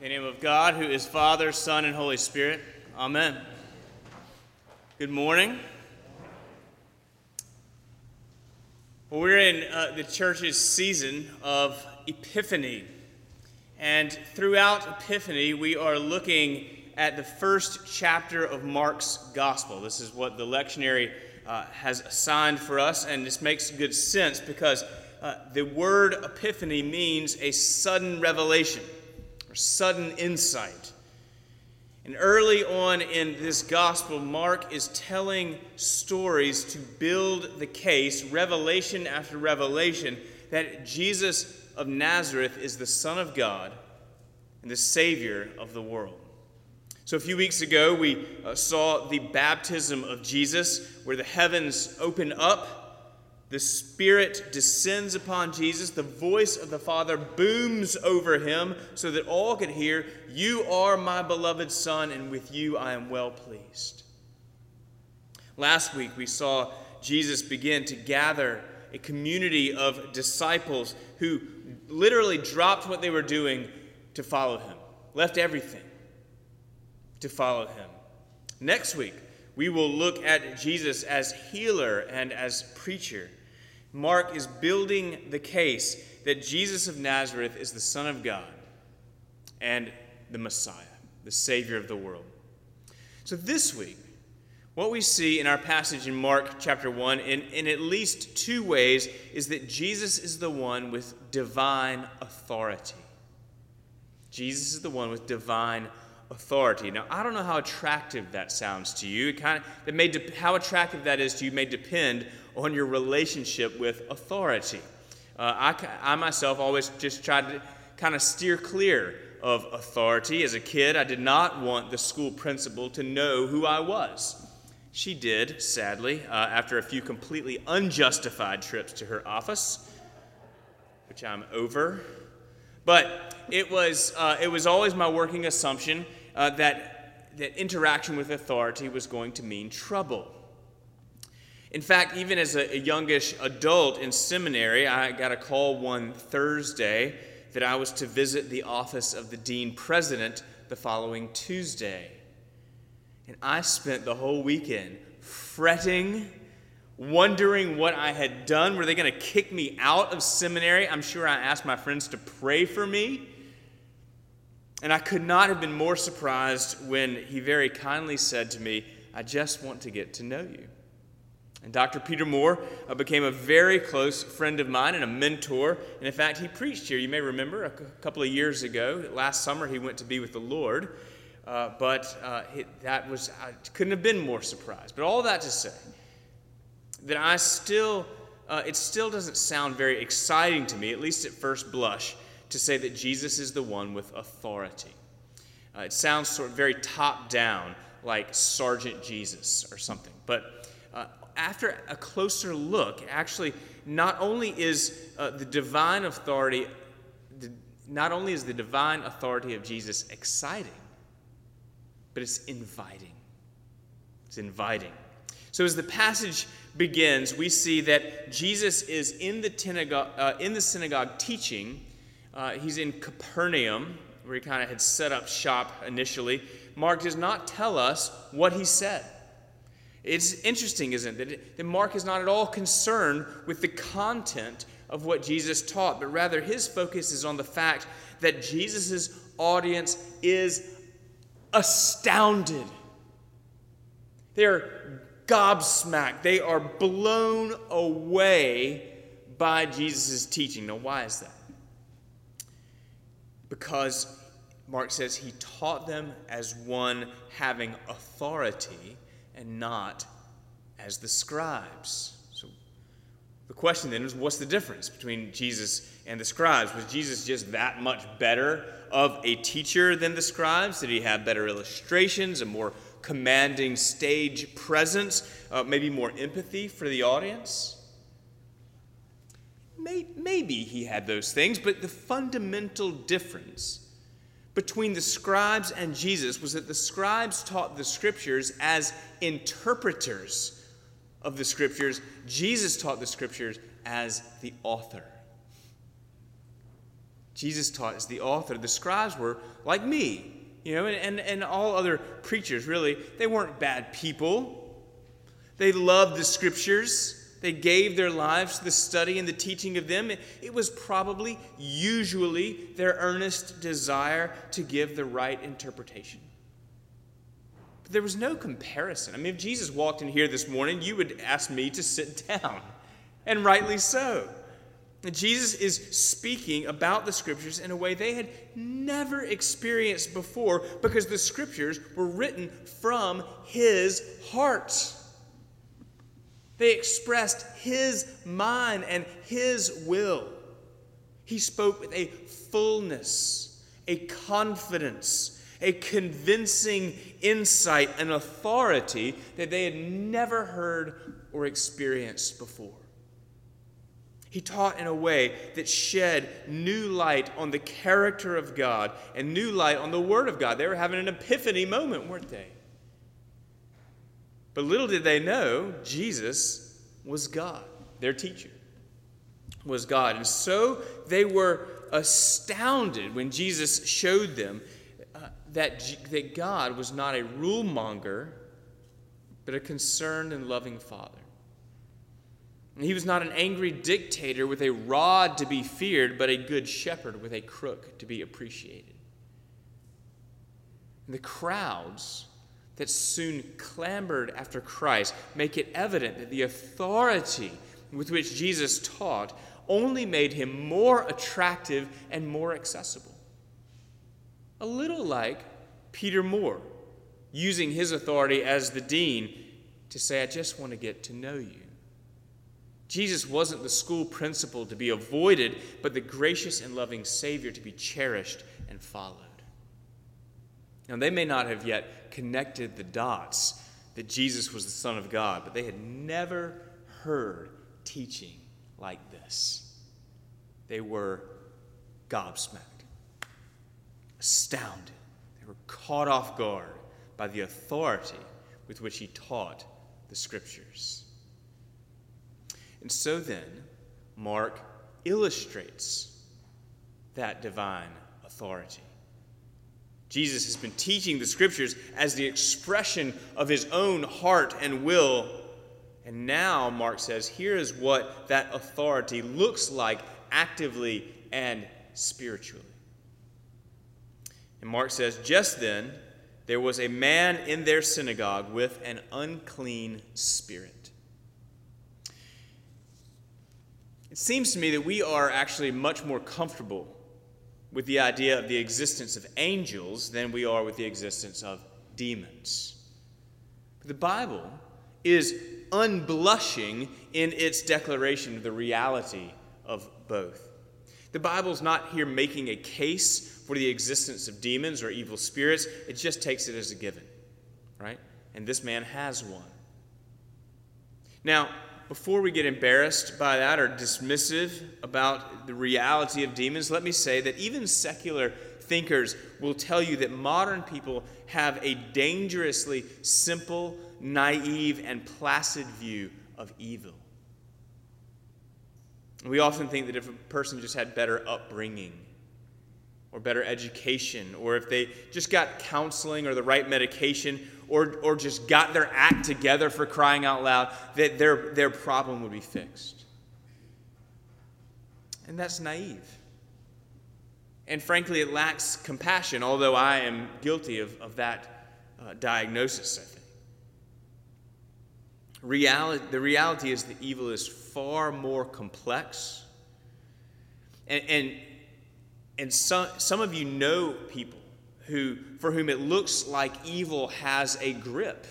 In the name of God, who is Father, Son, and Holy Spirit. Amen. Good morning. Well, we're in uh, the church's season of Epiphany. And throughout Epiphany, we are looking at the first chapter of Mark's Gospel. This is what the lectionary uh, has assigned for us, and this makes good sense because uh, the word epiphany means a sudden revelation sudden insight. And early on in this gospel, Mark is telling stories to build the case, revelation after revelation, that Jesus of Nazareth is the Son of God and the Savior of the world. So, a few weeks ago, we uh, saw the baptism of Jesus, where the heavens open up the Spirit descends upon Jesus. The voice of the Father booms over him so that all could hear, You are my beloved Son, and with you I am well pleased. Last week, we saw Jesus begin to gather a community of disciples who literally dropped what they were doing to follow him, left everything to follow him. Next week, we will look at Jesus as healer and as preacher. Mark is building the case that Jesus of Nazareth is the Son of God and the Messiah, the Savior of the world. So this week, what we see in our passage in Mark chapter 1, in, in at least two ways, is that Jesus is the one with divine authority. Jesus is the one with divine authority. Now, I don't know how attractive that sounds to you. It kind of, it may de- how attractive that is to you may depend on your relationship with authority. Uh, I, I myself always just tried to kind of steer clear of authority. As a kid, I did not want the school principal to know who I was. She did, sadly, uh, after a few completely unjustified trips to her office, which I'm over. But it was, uh, it was always my working assumption uh, that, that interaction with authority was going to mean trouble. In fact, even as a, youngish adult in seminary, I got a call one Thursday that I was to visit the office of the dean president the following Tuesday. And I spent the whole weekend fretting, wondering what I had done. Were they going to kick me out of seminary? I'm sure I asked my friends to pray for me. And I could not have been more surprised when he very kindly said to me, I just want to get to know you. And Dr. Peter Moore uh, became a very close friend of mine and a mentor. And in fact, he preached here. You may remember a c- couple of years ago. Last summer, he went to be with the Lord. Uh, but uh, he, that was, I couldn't have been more surprised. But all that to say that I still, uh, it still doesn't sound very exciting to me, at least at first blush, to say that Jesus is the one with authority. Uh, it sounds sort of very top down, like Sergeant Jesus or something. But after a closer look, actually, not only is uh, the divine authority, the, not only is the divine authority of Jesus exciting, but it's inviting. It's inviting. So as the passage begins, we see that Jesus is in the, synagogue, uh, in the synagogue teaching. Uh, he's in Capernaum, where he kind of had set up shop initially. Mark does not tell us what he said. It's interesting, isn't it, that Mark is not at all concerned with the content of what Jesus taught, but rather his focus is on the fact that Jesus' audience is astounded. They're gobsmacked. They are blown away by Jesus' teaching. Now, why is that? Because Mark says he taught them as one having authority and not as the scribes. So the question then is what's the difference between Jesus and the scribes? Was Jesus just that much better of a teacher than the scribes? Did he have better illustrations, a more commanding stage presence, uh, maybe more empathy for the audience? Maybe he had those things, but the fundamental difference between the scribes and Jesus was that the scribes taught the scriptures as interpreters of the scriptures, Jesus taught the scriptures as the author. Jesus taught as the author. The scribes were like me, you know, and, and, and all other preachers, really. They weren't bad people. They loved the scriptures. They gave their lives to the study and the teaching of them. It was probably, usually, their earnest desire to give the right interpretation. But there was no comparison. I mean, if Jesus walked in here this morning, you would ask me to sit down, and rightly so. Jesus is speaking about the scriptures in a way they had never experienced before because the scriptures were written from his heart. They expressed his mind and his will. He spoke with a fullness, a confidence, a convincing insight an authority that they had never heard or experienced before. He taught in a way that shed new light on the character of God and new light on the Word of God. They were having an epiphany moment, weren't they? But little did they know, Jesus was God, their teacher was God. And so they were astounded when Jesus showed them uh, that, that God was not a rule monger, but a concerned and loving Father. He was not an angry dictator with a rod to be feared, but a good shepherd with a crook to be appreciated. the crowds that soon clamored after Christ make it evident that the authority with which Jesus taught only made him more attractive and more accessible. A little like Peter Moore, using his authority as the dean to say, I just want to get to know you. Jesus wasn't the school principal to be avoided, but the gracious and loving Savior to be cherished and followed. Now, they may not have yet connected the dots that Jesus was the Son of God, but they had never heard teaching like this. They were gobsmacked, astounded. They were caught off guard by the authority with which he taught the Scriptures. And so then, Mark illustrates that divine authority. Jesus has been teaching the scriptures as the expression of his own heart and will. And now, Mark says, here is what that authority looks like actively and spiritually. And Mark says, Just then, there was a man in their synagogue with an unclean spirit. It seems to me that we are actually much more comfortable with the idea of the existence of angels than we are with the existence of demons. But the Bible is unblushing in its declaration of the reality of both. The Bible's not here making a case for the existence of demons or evil spirits, it just takes it as a given, right? And this man has one. Now, before we get embarrassed by that or dismissive about the reality of demons, let me say that even secular thinkers will tell you that modern people have a dangerously simple, naive, and placid view of evil. We often think that if a person just had better upbringing, or better education, or if they just got counseling or the right medication, or, or just got their act together for crying out loud, that their, their problem would be fixed. And that's naive. And frankly, it lacks compassion, although I am guilty of, of that uh, diagnosis, I think. Reality, the reality is the evil is far more complex. And, and, and some, some of you know people who, for whom it looks like evil has a grip.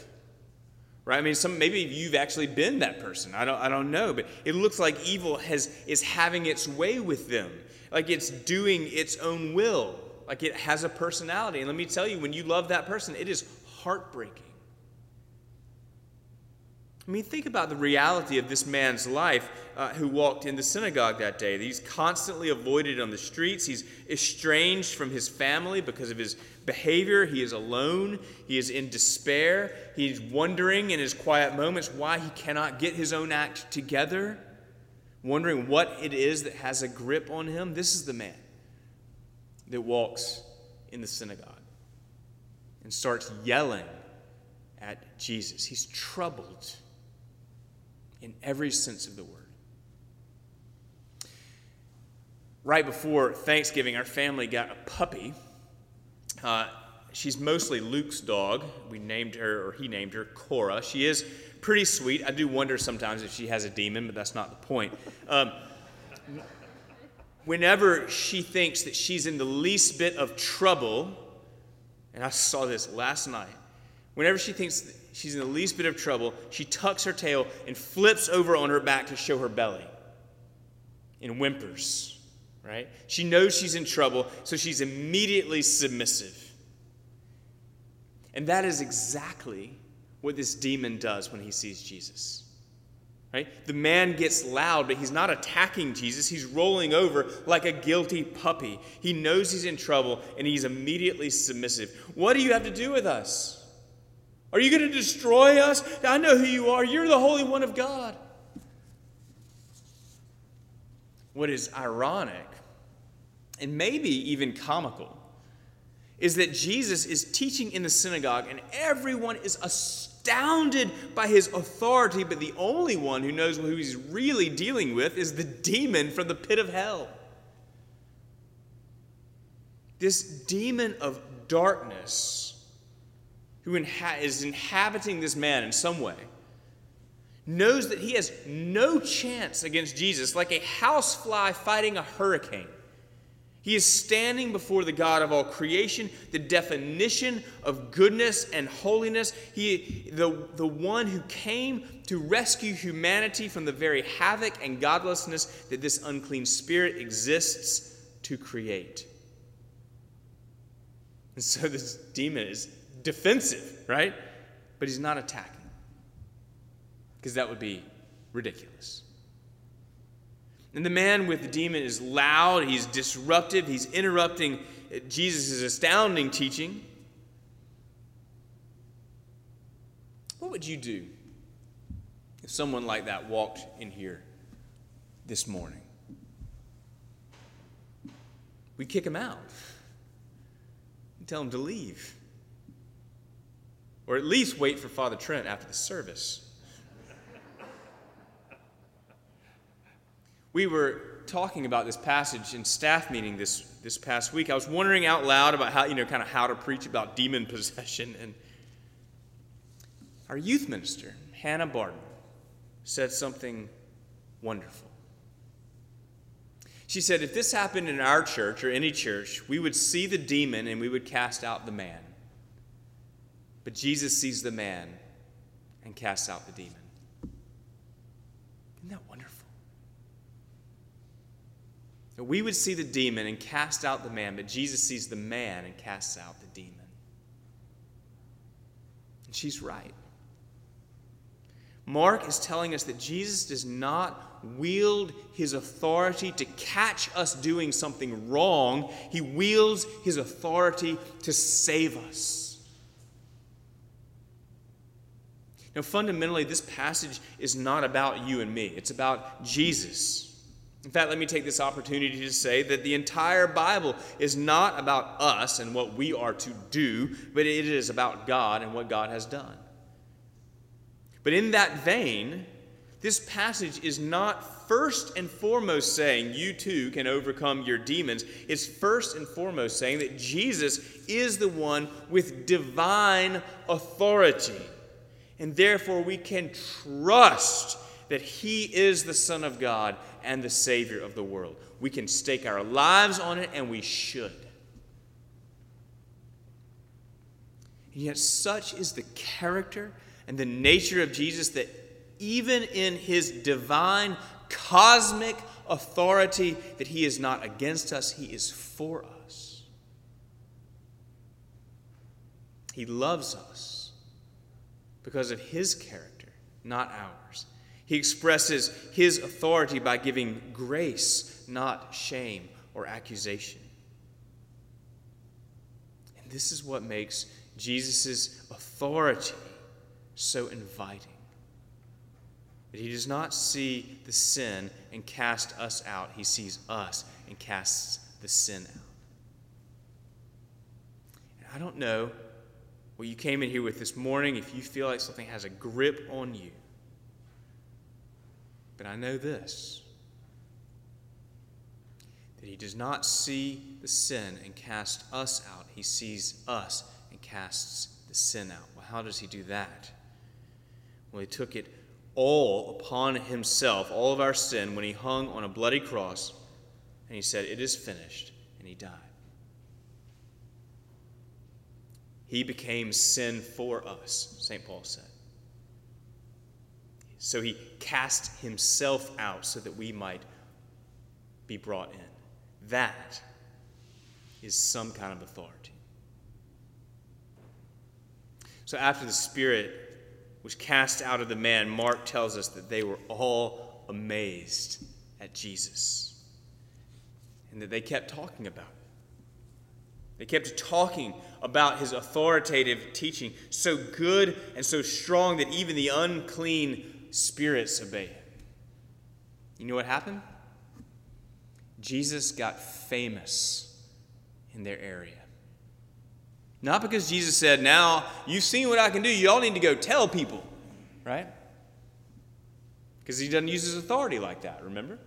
Right? I mean, some, maybe you've actually been that person. I don't, I don't know. But it looks like evil has, is having its way with them, like it's doing its own will, like it has a personality. And let me tell you, when you love that person, it is heartbreaking. I mean, think about the reality of this man's life uh, who walked in the synagogue that day. He's constantly avoided on the streets. He's estranged from his family because of his behavior. He is alone. He is in despair. He's wondering in his quiet moments why he cannot get his own act together, wondering what it is that has a grip on him. This is the man that walks in the synagogue and starts yelling at Jesus. He's troubled in every sense of the word. Right before Thanksgiving, our family got a puppy. Uh, she's mostly Luke's dog. We named her, or he named her, Cora. She is pretty sweet. I do wonder sometimes if she has a demon, but that's not the point. Um, whenever she thinks that she's in the least bit of trouble, and I saw this last night, whenever she thinks she's in the least bit of trouble, she tucks her tail and flips over on her back to show her belly and whimpers, right? She knows she's in trouble, so she's immediately submissive. And that is exactly what this demon does when he sees Jesus. Right? The man gets loud, but he's not attacking Jesus. He's rolling over like a guilty puppy. He knows he's in trouble and he's immediately submissive. What do you have to do with us? Are you going to destroy us? I know who you are. You're the Holy One of God. What is ironic and maybe even comical is that Jesus is teaching in the synagogue and everyone is astounded by his authority, but the only one who knows who he's really dealing with is the demon from the pit of hell. This demon of darkness who inha- is inhabiting this man in some way knows that he has no chance against Jesus, like a housefly fighting a hurricane. He is standing before the God of all creation, the definition of goodness and holiness. He, the, the one who came to rescue humanity from the very havoc and godlessness that this unclean spirit exists to create. And so this demon is defensive, right? But he's not attacking, because that would be ridiculous. And the man with the demon is loud, he's disruptive, he's interrupting eh, Jesus' astounding teaching. What would you do if someone like that walked in here this morning? We'd kick him out. We'd tell him to leave. Or at least wait for Father Trent after the service. we were talking about this passage in staff meeting this, this past week. I was wondering out loud about how, you know, kind of how to preach about demon possession. And our youth minister, Hannah Barton, said something wonderful. She said, if this happened in our church or any church, we would see the demon and we would cast out the man. But Jesus sees the man and casts out the demon. Isn't that wonderful? That we would see the demon and cast out the man, but Jesus sees the man and casts out the demon. And she's right. Mark is telling us that Jesus does not wield his authority to catch us doing something wrong, he wields his authority to save us. Now, fundamentally, this passage is not about you and me, it's about Jesus. In fact, let me take this opportunity to say that the entire Bible is not about us and what we are to do, but it is about God and what God has done. But in that vein, this passage is not first and foremost saying you too can overcome your demons. It's first and foremost saying that Jesus is the one with divine authority. And therefore, we can trust that He is the Son of God and the Savior of the world. We can stake our lives on it, and we should. And yet, such is the character and the nature of Jesus that even in his divine, cosmic authority, that he is not against us, he is for us. He loves us because of his character, not ours. He expresses his authority by giving grace, not shame or accusation. And this is what makes Jesus' authority so inviting. That he does not see the sin and cast us out, he sees us and casts the sin out. I don't know what you came in here with this morning, if you feel like something has a grip on you. But I know this that He does not see the sin and cast us out, He sees us and casts the sin out. Well, how does He do that? Well, He took it all upon Himself, all of our sin, when He hung on a bloody cross and He said, It is finished, and He died. He became sin for us, St. Paul said. So he cast himself out so that we might be brought in. That is some kind of authority. So after the Spirit was cast out of the man, Mark tells us that they were all amazed at Jesus and that they kept talking about it. They kept talking about his authoritative teaching, so good and so strong that even the unclean spirits obey him. You know what happened? Jesus got famous in their area. Not because Jesus said, Now you've seen what I can do, you all need to go tell people, right? Because he doesn't use his authority like that, remember?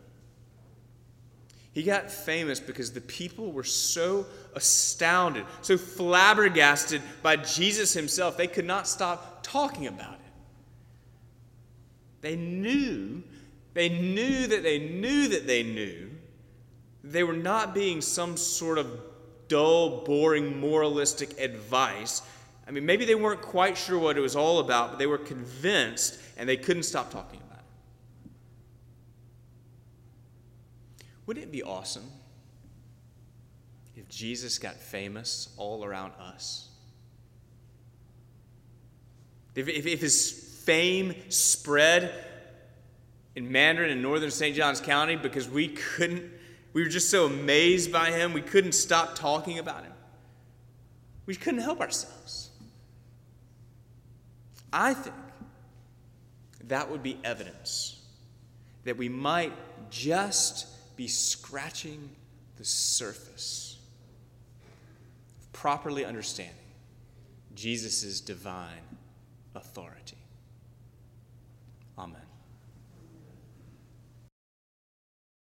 He got famous because the people were so astounded, so flabbergasted by Jesus himself, they could not stop talking about it. They knew, they knew that they knew that they knew they were not being some sort of dull, boring, moralistic advice. I mean, maybe they weren't quite sure what it was all about, but they were convinced and they couldn't stop talking about it. Wouldn't it be awesome if Jesus got famous all around us? If, if, if his fame spread in Mandarin and northern St. Johns County because we couldn't we were just so amazed by him, we couldn't stop talking about him. We couldn't help ourselves. I think that would be evidence that we might just be scratching the surface of properly understanding Jesus' divine authority. Amen.